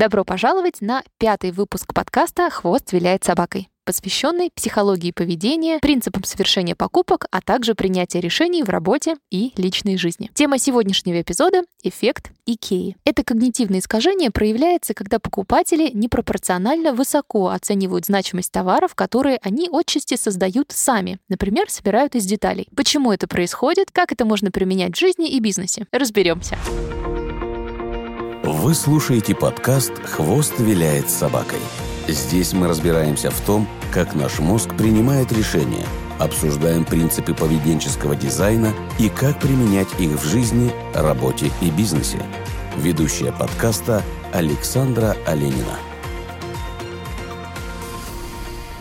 Добро пожаловать на пятый выпуск подкаста «Хвост виляет собакой» посвященный психологии поведения, принципам совершения покупок, а также принятия решений в работе и личной жизни. Тема сегодняшнего эпизода — эффект Икеи. Это когнитивное искажение проявляется, когда покупатели непропорционально высоко оценивают значимость товаров, которые они отчасти создают сами, например, собирают из деталей. Почему это происходит, как это можно применять в жизни и бизнесе? Разберемся. Вы слушаете подкаст «Хвост виляет собакой». Здесь мы разбираемся в том, как наш мозг принимает решения, обсуждаем принципы поведенческого дизайна и как применять их в жизни, работе и бизнесе. Ведущая подкаста Александра Оленина.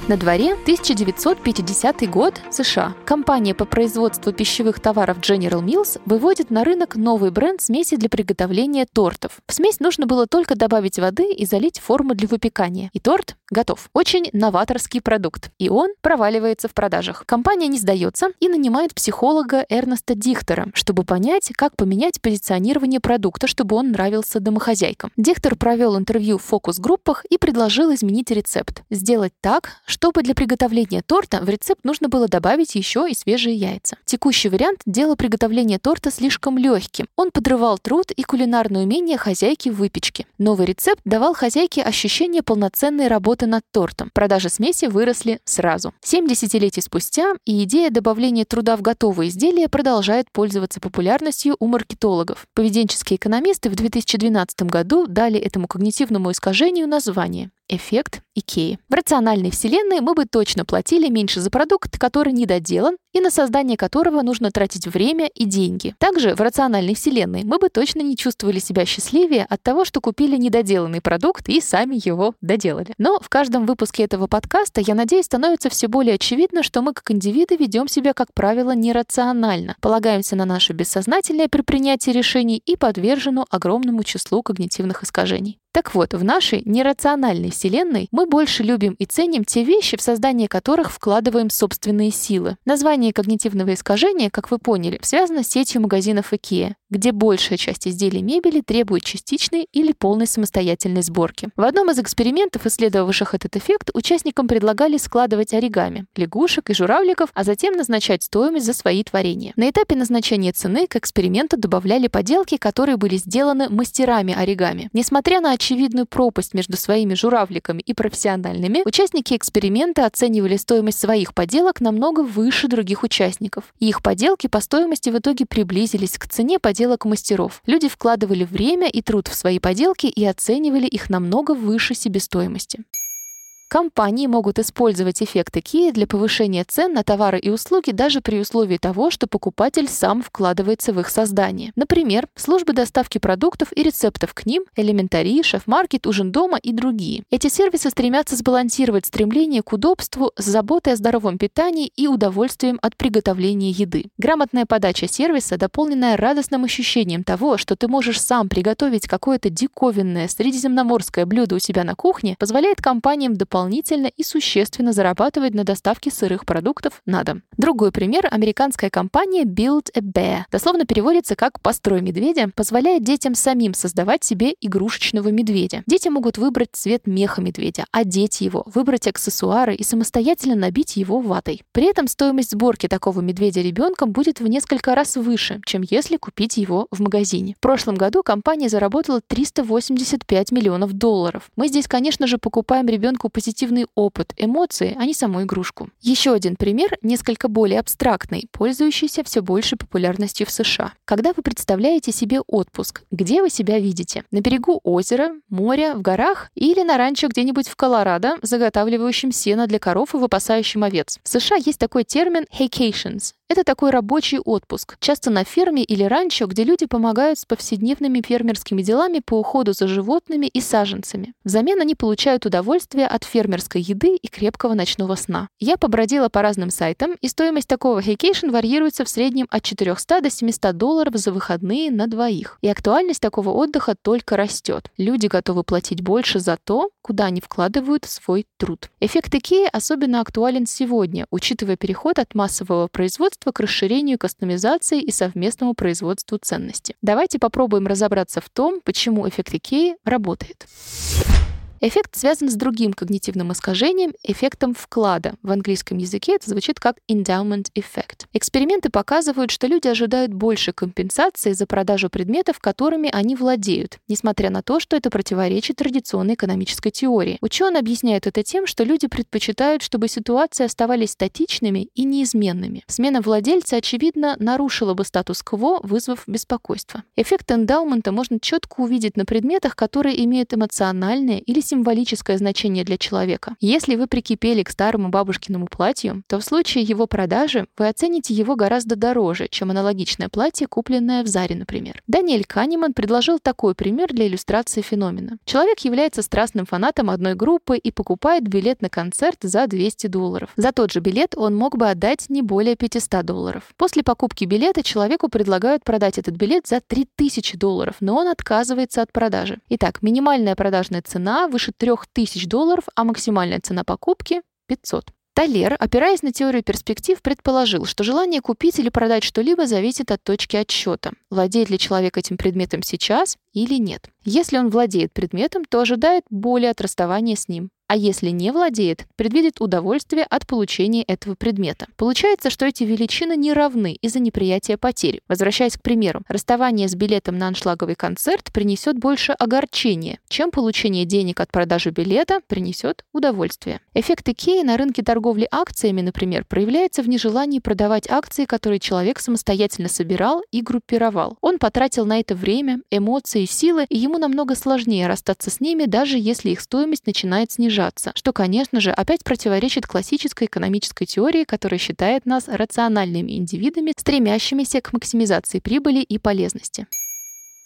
На дворе 1950 год, США. Компания по производству пищевых товаров General Mills выводит на рынок новый бренд смеси для приготовления тортов. В смесь нужно было только добавить воды и залить форму для выпекания. И торт готов. Очень новаторский продукт. И он проваливается в продажах. Компания не сдается и нанимает психолога Эрнеста Дихтера, чтобы понять, как поменять позиционирование продукта, чтобы он нравился домохозяйкам. Дихтер провел интервью в фокус-группах и предложил изменить рецепт. Сделать так, чтобы для приготовления торта в рецепт нужно было добавить еще и свежие яйца. Текущий вариант делал приготовление торта слишком легким. Он подрывал труд и кулинарное умение хозяйки в выпечке. Новый рецепт давал хозяйке ощущение полноценной работы над тортом. Продажи смеси выросли сразу. Семь десятилетий спустя и идея добавления труда в готовые изделия продолжает пользоваться популярностью у маркетологов. Поведенческие экономисты в 2012 году дали этому когнитивному искажению название эффект Икеи. В рациональной вселенной мы бы точно платили меньше за продукт, который недоделан и на создание которого нужно тратить время и деньги. Также в рациональной вселенной мы бы точно не чувствовали себя счастливее от того, что купили недоделанный продукт и сами его доделали. Но в каждом выпуске этого подкаста, я надеюсь, становится все более очевидно, что мы как индивиды ведем себя, как правило, нерационально, полагаемся на наше бессознательное при принятии решений и подвержену огромному числу когнитивных искажений. Так вот, в нашей нерациональной вселенной мы больше любим и ценим те вещи, в создание которых вкладываем собственные силы. Название когнитивного искажения, как вы поняли, связано с сетью магазинов IKEA, где большая часть изделий мебели требует частичной или полной самостоятельной сборки. В одном из экспериментов, исследовавших этот эффект, участникам предлагали складывать оригами, лягушек и журавликов, а затем назначать стоимость за свои творения. На этапе назначения цены к эксперименту добавляли поделки, которые были сделаны мастерами оригами. Несмотря на очевидную пропасть между своими журавликами и профессиональными, участники эксперимента оценивали стоимость своих поделок намного выше других участников. И их поделки по стоимости в итоге приблизились к цене поделок мастеров. Люди вкладывали время и труд в свои поделки и оценивали их намного выше себестоимости. Компании могут использовать эффект IKEA для повышения цен на товары и услуги даже при условии того, что покупатель сам вкладывается в их создание. Например, службы доставки продуктов и рецептов к ним, элементарии, шеф-маркет, ужин дома и другие. Эти сервисы стремятся сбалансировать стремление к удобству с заботой о здоровом питании и удовольствием от приготовления еды. Грамотная подача сервиса, дополненная радостным ощущением того, что ты можешь сам приготовить какое-то диковинное средиземноморское блюдо у себя на кухне, позволяет компаниям дополнительно дополнительно и существенно зарабатывать на доставке сырых продуктов на дом. Другой пример — американская компания Build a Bear. Дословно переводится как «построй медведя», позволяет детям самим создавать себе игрушечного медведя. Дети могут выбрать цвет меха медведя, одеть его, выбрать аксессуары и самостоятельно набить его ватой. При этом стоимость сборки такого медведя ребенком будет в несколько раз выше, чем если купить его в магазине. В прошлом году компания заработала 385 миллионов долларов. Мы здесь, конечно же, покупаем ребенку позитивный позитивный опыт, эмоции, а не саму игрушку. Еще один пример, несколько более абстрактный, пользующийся все большей популярностью в США. Когда вы представляете себе отпуск, где вы себя видите? На берегу озера, моря, в горах или на ранчо где-нибудь в Колорадо, заготавливающем сено для коров и выпасающим овец? В США есть такой термин «haycations» Это такой рабочий отпуск, часто на ферме или ранчо, где люди помогают с повседневными фермерскими делами по уходу за животными и саженцами. Взамен они получают удовольствие от фермерской еды и крепкого ночного сна. Я побродила по разным сайтам, и стоимость такого haycation варьируется в среднем от 400 до 700 долларов за выходные на двоих. И актуальность такого отдыха только растет. Люди готовы платить больше за то, куда они вкладывают свой труд. Эффект Икеи особенно актуален сегодня, учитывая переход от массового производства искусства к расширению кастомизации и совместному производству ценности. Давайте попробуем разобраться в том, почему эффект Икеи работает. Эффект связан с другим когнитивным искажением, эффектом вклада. В английском языке это звучит как endowment effect. Эксперименты показывают, что люди ожидают больше компенсации за продажу предметов, которыми они владеют, несмотря на то, что это противоречит традиционной экономической теории. Ученые объясняют это тем, что люди предпочитают, чтобы ситуации оставались статичными и неизменными. Смена владельца, очевидно, нарушила бы статус-кво, вызвав беспокойство. Эффект эндаумента можно четко увидеть на предметах, которые имеют эмоциональное или символическое значение для человека. Если вы прикипели к старому бабушкиному платью, то в случае его продажи вы оцените его гораздо дороже, чем аналогичное платье, купленное в Заре, например. Даниэль Канеман предложил такой пример для иллюстрации феномена. Человек является страстным фанатом одной группы и покупает билет на концерт за 200 долларов. За тот же билет он мог бы отдать не более 500 долларов. После покупки билета человеку предлагают продать этот билет за 3000 долларов, но он отказывается от продажи. Итак, минимальная продажная цена выше 3000 долларов, а максимальная цена покупки — 500. Талер, опираясь на теорию перспектив, предположил, что желание купить или продать что-либо зависит от точки отсчета. Владеет ли человек этим предметом сейчас или нет. Если он владеет предметом, то ожидает боли от расставания с ним а если не владеет, предвидит удовольствие от получения этого предмета. Получается, что эти величины не равны из-за неприятия потери. Возвращаясь к примеру, расставание с билетом на аншлаговый концерт принесет больше огорчения, чем получение денег от продажи билета принесет удовольствие. Эффект Икеи на рынке торговли акциями, например, проявляется в нежелании продавать акции, которые человек самостоятельно собирал и группировал. Он потратил на это время, эмоции, силы, и ему намного сложнее расстаться с ними, даже если их стоимость начинает снижаться снижаться, что, конечно же, опять противоречит классической экономической теории, которая считает нас рациональными индивидами, стремящимися к максимизации прибыли и полезности.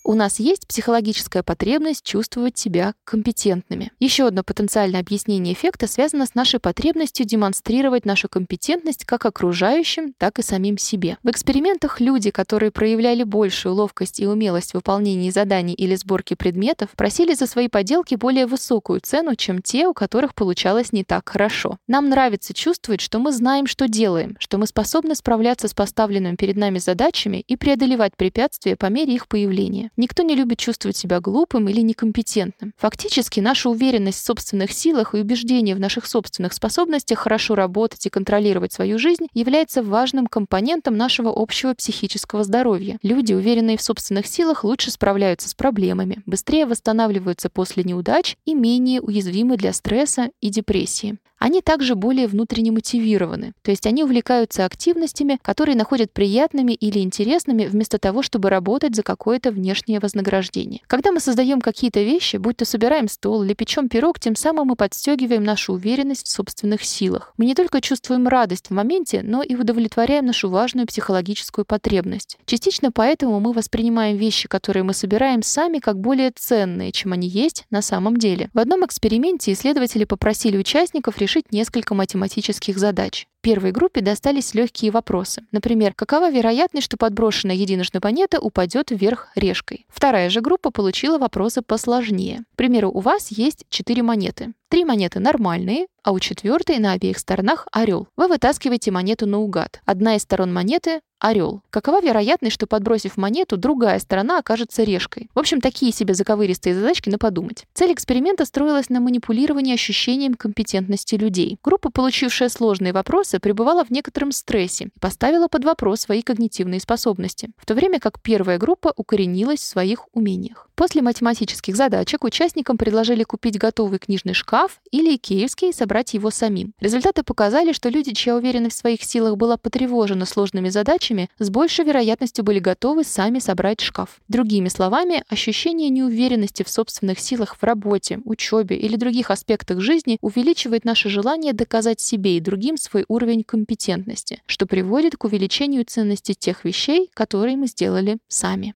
У нас есть психологическая потребность чувствовать себя компетентными. Еще одно потенциальное объяснение эффекта связано с нашей потребностью демонстрировать нашу компетентность как окружающим, так и самим себе. В экспериментах люди, которые проявляли большую ловкость и умелость в выполнении заданий или сборке предметов, просили за свои поделки более высокую цену, чем те, у которых получалось не так хорошо. Нам нравится чувствовать, что мы знаем, что делаем, что мы способны справляться с поставленными перед нами задачами и преодолевать препятствия по мере их появления. Никто не любит чувствовать себя глупым или некомпетентным. Фактически, наша уверенность в собственных силах и убеждение в наших собственных способностях хорошо работать и контролировать свою жизнь является важным компонентом нашего общего психического здоровья. Люди, уверенные в собственных силах, лучше справляются с проблемами, быстрее восстанавливаются после неудач и менее уязвимы для стресса и депрессии. Они также более внутренне мотивированы, то есть они увлекаются активностями, которые находят приятными или интересными, вместо того, чтобы работать за какое-то внешнее вознаграждение. Когда мы создаем какие-то вещи, будь то собираем стол или печем пирог, тем самым мы подстегиваем нашу уверенность в собственных силах. Мы не только чувствуем радость в моменте, но и удовлетворяем нашу важную психологическую потребность. Частично поэтому мы воспринимаем вещи, которые мы собираем сами, как более ценные, чем они есть на самом деле. В одном эксперименте исследователи попросили участников решить решить несколько математических задач. Первой группе достались легкие вопросы. Например, какова вероятность, что подброшенная единожды монета упадет вверх решкой? Вторая же группа получила вопросы посложнее. К примеру, у вас есть четыре монеты. Три монеты нормальные, а у четвертой на обеих сторонах орел. Вы вытаскиваете монету наугад. Одна из сторон монеты орел. Какова вероятность, что подбросив монету, другая сторона окажется решкой? В общем, такие себе заковыристые задачки на подумать. Цель эксперимента строилась на манипулировании ощущением компетентности людей. Группа, получившая сложные вопросы, пребывала в некотором стрессе и поставила под вопрос свои когнитивные способности, в то время как первая группа укоренилась в своих умениях. После математических задачек участникам предложили купить готовый книжный шкаф или икеевский и собрать его самим. Результаты показали, что люди, чья уверенность в своих силах была потревожена сложными задачами, с большей вероятностью были готовы сами собрать шкаф. Другими словами, ощущение неуверенности в собственных силах в работе, учебе или других аспектах жизни увеличивает наше желание доказать себе и другим свой уровень компетентности, что приводит к увеличению ценности тех вещей, которые мы сделали сами.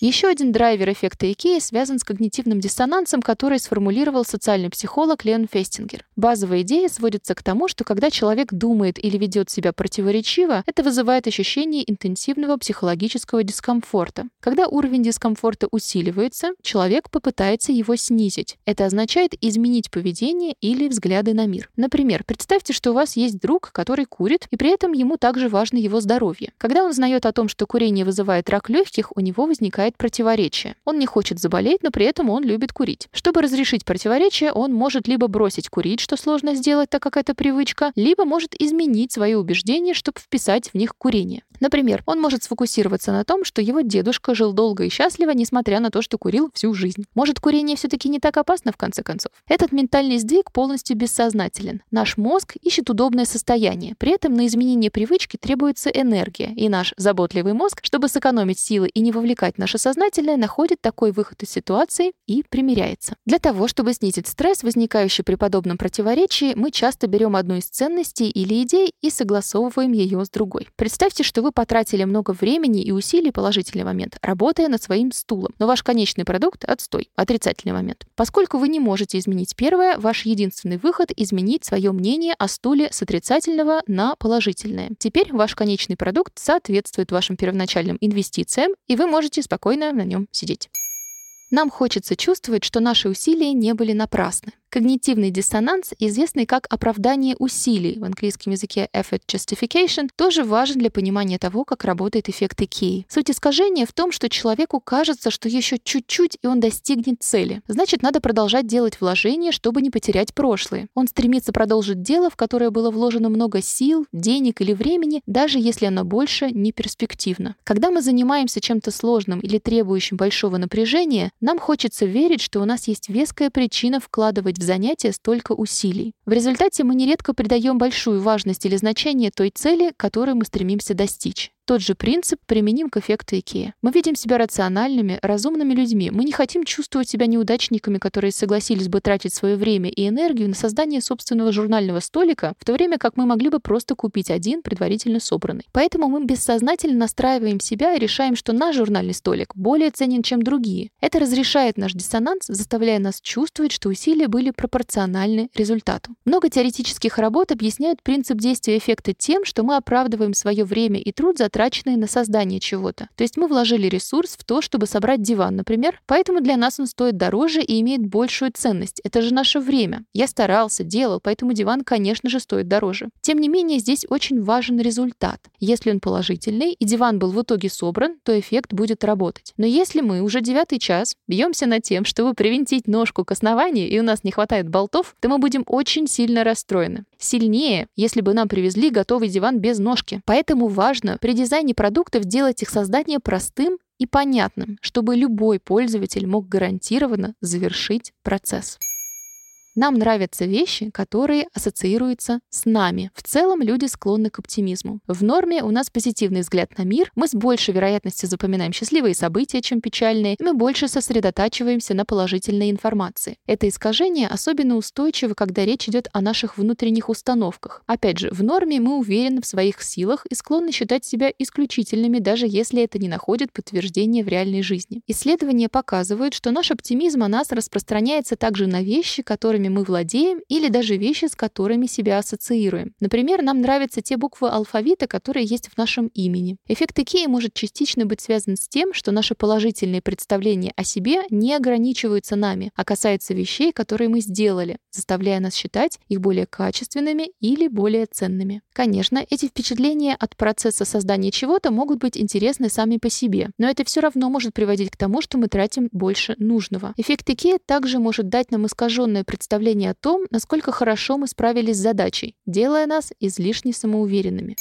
Еще один драйвер эффекта Икеи связан с когнитивным диссонансом, который сформулировал социальный психолог Леон Фестингер. Базовая идея сводится к тому, что когда человек думает или ведет себя противоречиво, это вызывает ощущение интенсивного психологического дискомфорта. Когда уровень дискомфорта усиливается, человек попытается его снизить. Это означает изменить поведение или взгляды на мир. Например, представьте, что у вас есть друг, который курит, и при этом ему также важно его здоровье. Когда он узнает о том, что курение вызывает рак легких, у него возникает возникает противоречие. Он не хочет заболеть, но при этом он любит курить. Чтобы разрешить противоречие, он может либо бросить курить, что сложно сделать, так как это привычка, либо может изменить свои убеждения, чтобы вписать в них курение. Например, он может сфокусироваться на том, что его дедушка жил долго и счастливо, несмотря на то, что курил всю жизнь. Может, курение все-таки не так опасно в конце концов? Этот ментальный сдвиг полностью бессознателен. Наш мозг ищет удобное состояние. При этом на изменение привычки требуется энергия, и наш заботливый мозг, чтобы сэкономить силы и не вовлекать наше сознательное, находит такой выход из ситуации и примиряется. Для того, чтобы снизить стресс, возникающий при подобном противоречии, мы часто берем одну из ценностей или идей и согласовываем ее с другой. Представьте, что вы вы потратили много времени и усилий, положительный момент, работая над своим стулом, но ваш конечный продукт — отстой, отрицательный момент. Поскольку вы не можете изменить первое, ваш единственный выход — изменить свое мнение о стуле с отрицательного на положительное. Теперь ваш конечный продукт соответствует вашим первоначальным инвестициям, и вы можете спокойно на нем сидеть. Нам хочется чувствовать, что наши усилия не были напрасны. Когнитивный диссонанс, известный как оправдание усилий в английском языке effort justification, тоже важен для понимания того, как работает эффект Икеи. Суть искажения в том, что человеку кажется, что еще чуть-чуть, и он достигнет цели. Значит, надо продолжать делать вложения, чтобы не потерять прошлое. Он стремится продолжить дело, в которое было вложено много сил, денег или времени, даже если оно больше не перспективно. Когда мы занимаемся чем-то сложным или требующим большого напряжения, нам хочется верить, что у нас есть веская причина вкладывать в занятие столько усилий. В результате мы нередко придаем большую важность или значение той цели, которую мы стремимся достичь. Тот же принцип применим к эффекту IKEA. Мы видим себя рациональными, разумными людьми. Мы не хотим чувствовать себя неудачниками, которые согласились бы тратить свое время и энергию на создание собственного журнального столика, в то время как мы могли бы просто купить один, предварительно собранный. Поэтому мы бессознательно настраиваем себя и решаем, что наш журнальный столик более ценен, чем другие. Это разрешает наш диссонанс, заставляя нас чувствовать, что усилия были пропорциональны результату. Много теоретических работ объясняют принцип действия эффекта тем, что мы оправдываем свое время и труд за потраченные на создание чего-то. То есть мы вложили ресурс в то, чтобы собрать диван, например, поэтому для нас он стоит дороже и имеет большую ценность. Это же наше время. Я старался, делал, поэтому диван, конечно же, стоит дороже. Тем не менее, здесь очень важен результат. Если он положительный и диван был в итоге собран, то эффект будет работать. Но если мы уже девятый час бьемся над тем, чтобы привинтить ножку к основанию, и у нас не хватает болтов, то мы будем очень сильно расстроены. Сильнее, если бы нам привезли готовый диван без ножки. Поэтому важно при дизайне продуктов делать их создание простым и понятным, чтобы любой пользователь мог гарантированно завершить процесс. Нам нравятся вещи, которые ассоциируются с нами. В целом люди склонны к оптимизму. В норме у нас позитивный взгляд на мир, мы с большей вероятностью запоминаем счастливые события, чем печальные, и мы больше сосредотачиваемся на положительной информации. Это искажение особенно устойчиво, когда речь идет о наших внутренних установках. Опять же, в норме мы уверены в своих силах и склонны считать себя исключительными, даже если это не находит подтверждения в реальной жизни. Исследования показывают, что наш оптимизм о нас распространяется также на вещи, которыми которыми мы владеем, или даже вещи, с которыми себя ассоциируем. Например, нам нравятся те буквы алфавита, которые есть в нашем имени. Эффект Икеи может частично быть связан с тем, что наши положительные представления о себе не ограничиваются нами, а касаются вещей, которые мы сделали, заставляя нас считать их более качественными или более ценными. Конечно, эти впечатления от процесса создания чего-то могут быть интересны сами по себе, но это все равно может приводить к тому, что мы тратим больше нужного. Эффект Икеи также может дать нам искаженное представление представление о том, насколько хорошо мы справились с задачей, делая нас излишне самоуверенными.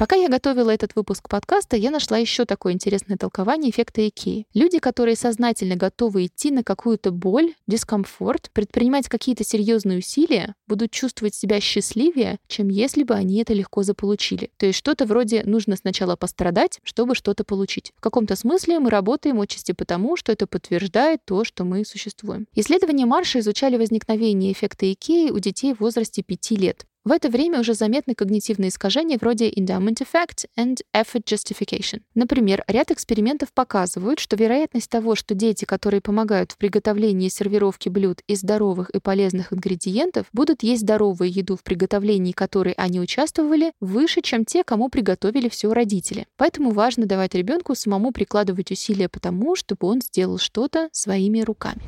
Пока я готовила этот выпуск подкаста, я нашла еще такое интересное толкование эффекта Икеи. Люди, которые сознательно готовы идти на какую-то боль, дискомфорт, предпринимать какие-то серьезные усилия, будут чувствовать себя счастливее, чем если бы они это легко заполучили. То есть что-то вроде «нужно сначала пострадать, чтобы что-то получить». В каком-то смысле мы работаем отчасти потому, что это подтверждает то, что мы существуем. Исследования Марша изучали возникновение эффекта Икеи у детей в возрасте 5 лет. В это время уже заметны когнитивные искажения вроде endowment effect and effort justification. Например, ряд экспериментов показывают, что вероятность того, что дети, которые помогают в приготовлении и сервировке блюд из здоровых и полезных ингредиентов, будут есть здоровую еду в приготовлении которой они участвовали, выше, чем те, кому приготовили все родители. Поэтому важно давать ребенку самому прикладывать усилия по тому, чтобы он сделал что-то своими руками.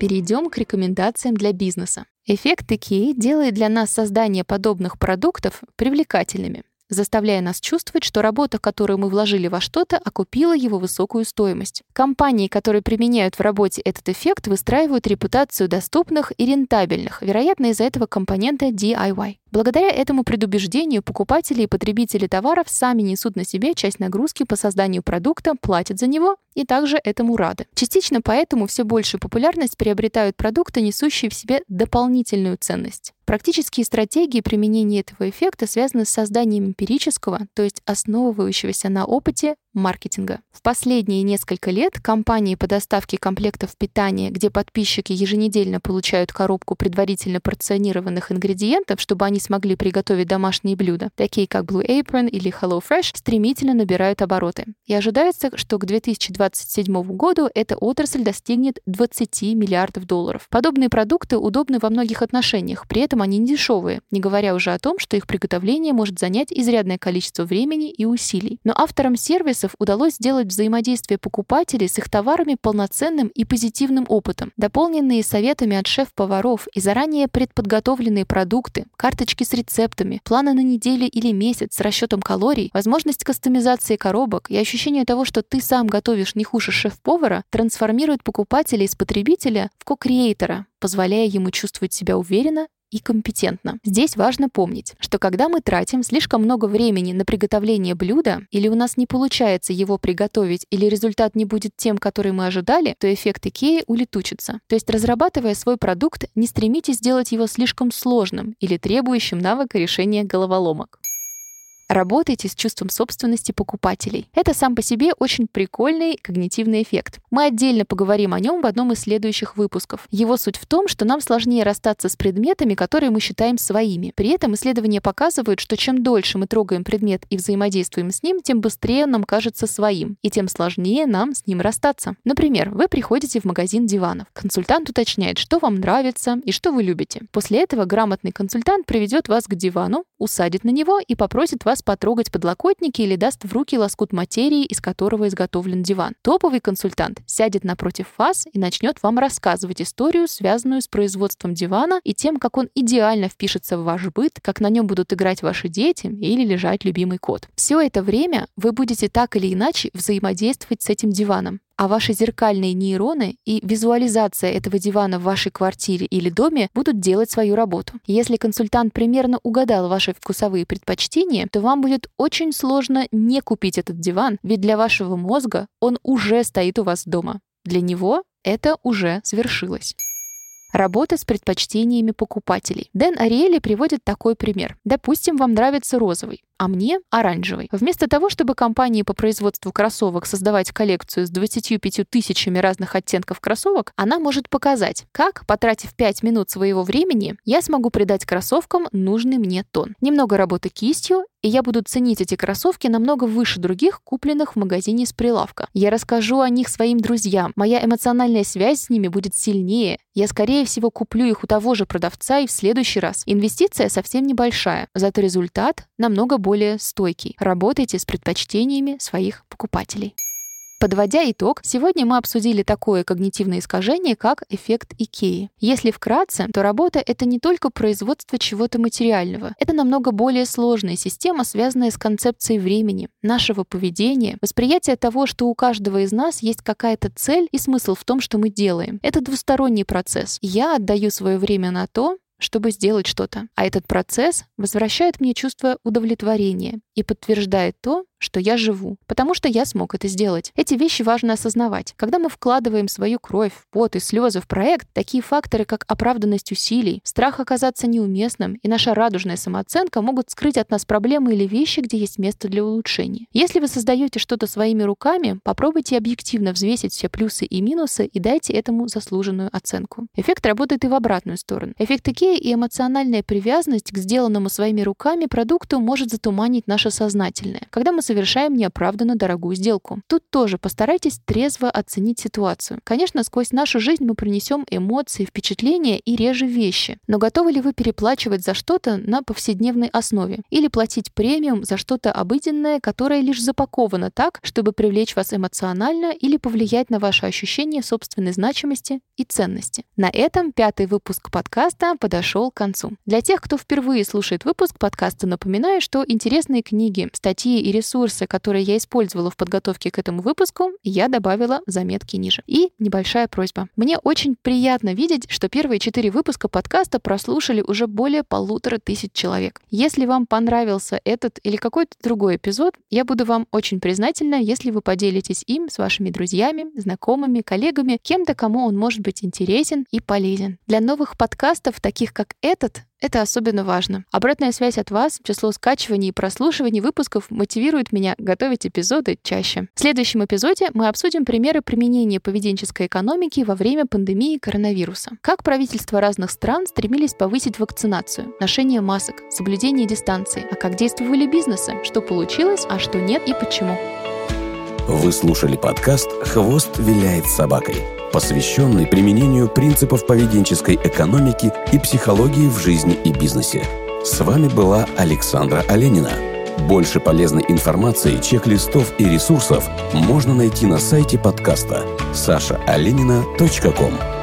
Перейдем к рекомендациям для бизнеса. Эффект IKEA делает для нас создание подобных продуктов привлекательными заставляя нас чувствовать, что работа, которую мы вложили во что-то, окупила его высокую стоимость. Компании, которые применяют в работе этот эффект, выстраивают репутацию доступных и рентабельных, вероятно, из-за этого компонента DIY. Благодаря этому предубеждению покупатели и потребители товаров сами несут на себе часть нагрузки по созданию продукта, платят за него и также этому рады. Частично поэтому все большую популярность приобретают продукты, несущие в себе дополнительную ценность. Практические стратегии применения этого эффекта связаны с созданием эмпирического, то есть основывающегося на опыте, маркетинга. В последние несколько лет компании по доставке комплектов питания, где подписчики еженедельно получают коробку предварительно порционированных ингредиентов, чтобы они смогли приготовить домашние блюда, такие как Blue Apron или HelloFresh, стремительно набирают обороты. И ожидается, что к 2027 году эта отрасль достигнет 20 миллиардов долларов. Подобные продукты удобны во многих отношениях, при этом они не дешевые, не говоря уже о том, что их приготовление может занять изрядное количество времени и усилий. Но авторам сервисов удалось сделать взаимодействие покупателей с их товарами полноценным и позитивным опытом. Дополненные советами от шеф-поваров и заранее предподготовленные продукты, карточки с рецептами, планы на неделю или месяц с расчетом калорий, возможность кастомизации коробок и ощущение того, что ты сам готовишь не хуже шеф-повара, трансформирует покупателя из потребителя в ко-креатора, позволяя ему чувствовать себя уверенно и компетентно. Здесь важно помнить, что когда мы тратим слишком много времени на приготовление блюда, или у нас не получается его приготовить, или результат не будет тем, который мы ожидали, то эффект Икеи улетучится. То есть, разрабатывая свой продукт, не стремитесь сделать его слишком сложным или требующим навыка решения головоломок. Работайте с чувством собственности покупателей. Это сам по себе очень прикольный когнитивный эффект. Мы отдельно поговорим о нем в одном из следующих выпусков. Его суть в том, что нам сложнее расстаться с предметами, которые мы считаем своими. При этом исследования показывают, что чем дольше мы трогаем предмет и взаимодействуем с ним, тем быстрее он нам кажется своим, и тем сложнее нам с ним расстаться. Например, вы приходите в магазин диванов. Консультант уточняет, что вам нравится и что вы любите. После этого грамотный консультант приведет вас к дивану, усадит на него и попросит вас потрогать подлокотники или даст в руки лоскут материи, из которого изготовлен диван. Топовый консультант сядет напротив вас и начнет вам рассказывать историю, связанную с производством дивана и тем, как он идеально впишется в ваш быт, как на нем будут играть ваши дети или лежать любимый кот. Все это время вы будете так или иначе взаимодействовать с этим диваном а ваши зеркальные нейроны и визуализация этого дивана в вашей квартире или доме будут делать свою работу. Если консультант примерно угадал ваши вкусовые предпочтения, то вам будет очень сложно не купить этот диван, ведь для вашего мозга он уже стоит у вас дома. Для него это уже свершилось. Работа с предпочтениями покупателей. Дэн Ариэли приводит такой пример. Допустим, вам нравится розовый а мне — оранжевый. Вместо того, чтобы компании по производству кроссовок создавать коллекцию с 25 тысячами разных оттенков кроссовок, она может показать, как, потратив 5 минут своего времени, я смогу придать кроссовкам нужный мне тон. Немного работы кистью, и я буду ценить эти кроссовки намного выше других, купленных в магазине с прилавка. Я расскажу о них своим друзьям. Моя эмоциональная связь с ними будет сильнее. Я, скорее всего, куплю их у того же продавца и в следующий раз. Инвестиция совсем небольшая, зато результат намного больше более стойкий. Работайте с предпочтениями своих покупателей. Подводя итог, сегодня мы обсудили такое когнитивное искажение, как эффект Икеи. Если вкратце, то работа — это не только производство чего-то материального. Это намного более сложная система, связанная с концепцией времени, нашего поведения, восприятия того, что у каждого из нас есть какая-то цель и смысл в том, что мы делаем. Это двусторонний процесс. Я отдаю свое время на то, чтобы сделать что-то. А этот процесс возвращает мне чувство удовлетворения и подтверждает то, что я живу, потому что я смог это сделать. Эти вещи важно осознавать. Когда мы вкладываем свою кровь, пот и слезы в проект, такие факторы, как оправданность усилий, страх оказаться неуместным и наша радужная самооценка могут скрыть от нас проблемы или вещи, где есть место для улучшения. Если вы создаете что-то своими руками, попробуйте объективно взвесить все плюсы и минусы и дайте этому заслуженную оценку. Эффект работает и в обратную сторону. Эффект Икеи и эмоциональная привязанность к сделанному своими руками продукту может затуманить наше сознательное, когда мы совершаем неоправданно дорогую сделку. Тут тоже постарайтесь трезво оценить ситуацию. Конечно, сквозь нашу жизнь мы принесем эмоции, впечатления и реже вещи. Но готовы ли вы переплачивать за что-то на повседневной основе? Или платить премиум за что-то обыденное, которое лишь запаковано так, чтобы привлечь вас эмоционально или повлиять на ваше ощущение собственной значимости и ценности? На этом пятый выпуск подкаста подошел к концу. Для тех, кто впервые слушает выпуск подкаста, напоминаю, что интересные книги, статьи и ресурсы, которые я использовала в подготовке к этому выпуску, я добавила заметки ниже. И небольшая просьба. Мне очень приятно видеть, что первые четыре выпуска подкаста прослушали уже более полутора тысяч человек. Если вам понравился этот или какой-то другой эпизод, я буду вам очень признательна, если вы поделитесь им с вашими друзьями, знакомыми, коллегами, кем-то, кому он может быть интересен и полезен. Для новых подкастов, таких как этот, это особенно важно. Обратная связь от вас, число скачиваний и прослушиваний выпусков мотивирует меня готовить эпизоды чаще. В следующем эпизоде мы обсудим примеры применения поведенческой экономики во время пандемии коронавируса. Как правительства разных стран стремились повысить вакцинацию, ношение масок, соблюдение дистанции, а как действовали бизнесы, что получилось, а что нет и почему. Вы слушали подкаст «Хвост виляет собакой» посвященный применению принципов поведенческой экономики и психологии в жизни и бизнесе. С вами была Александра Оленина. Больше полезной информации, чек-листов и ресурсов можно найти на сайте подкаста sashaolenina.com.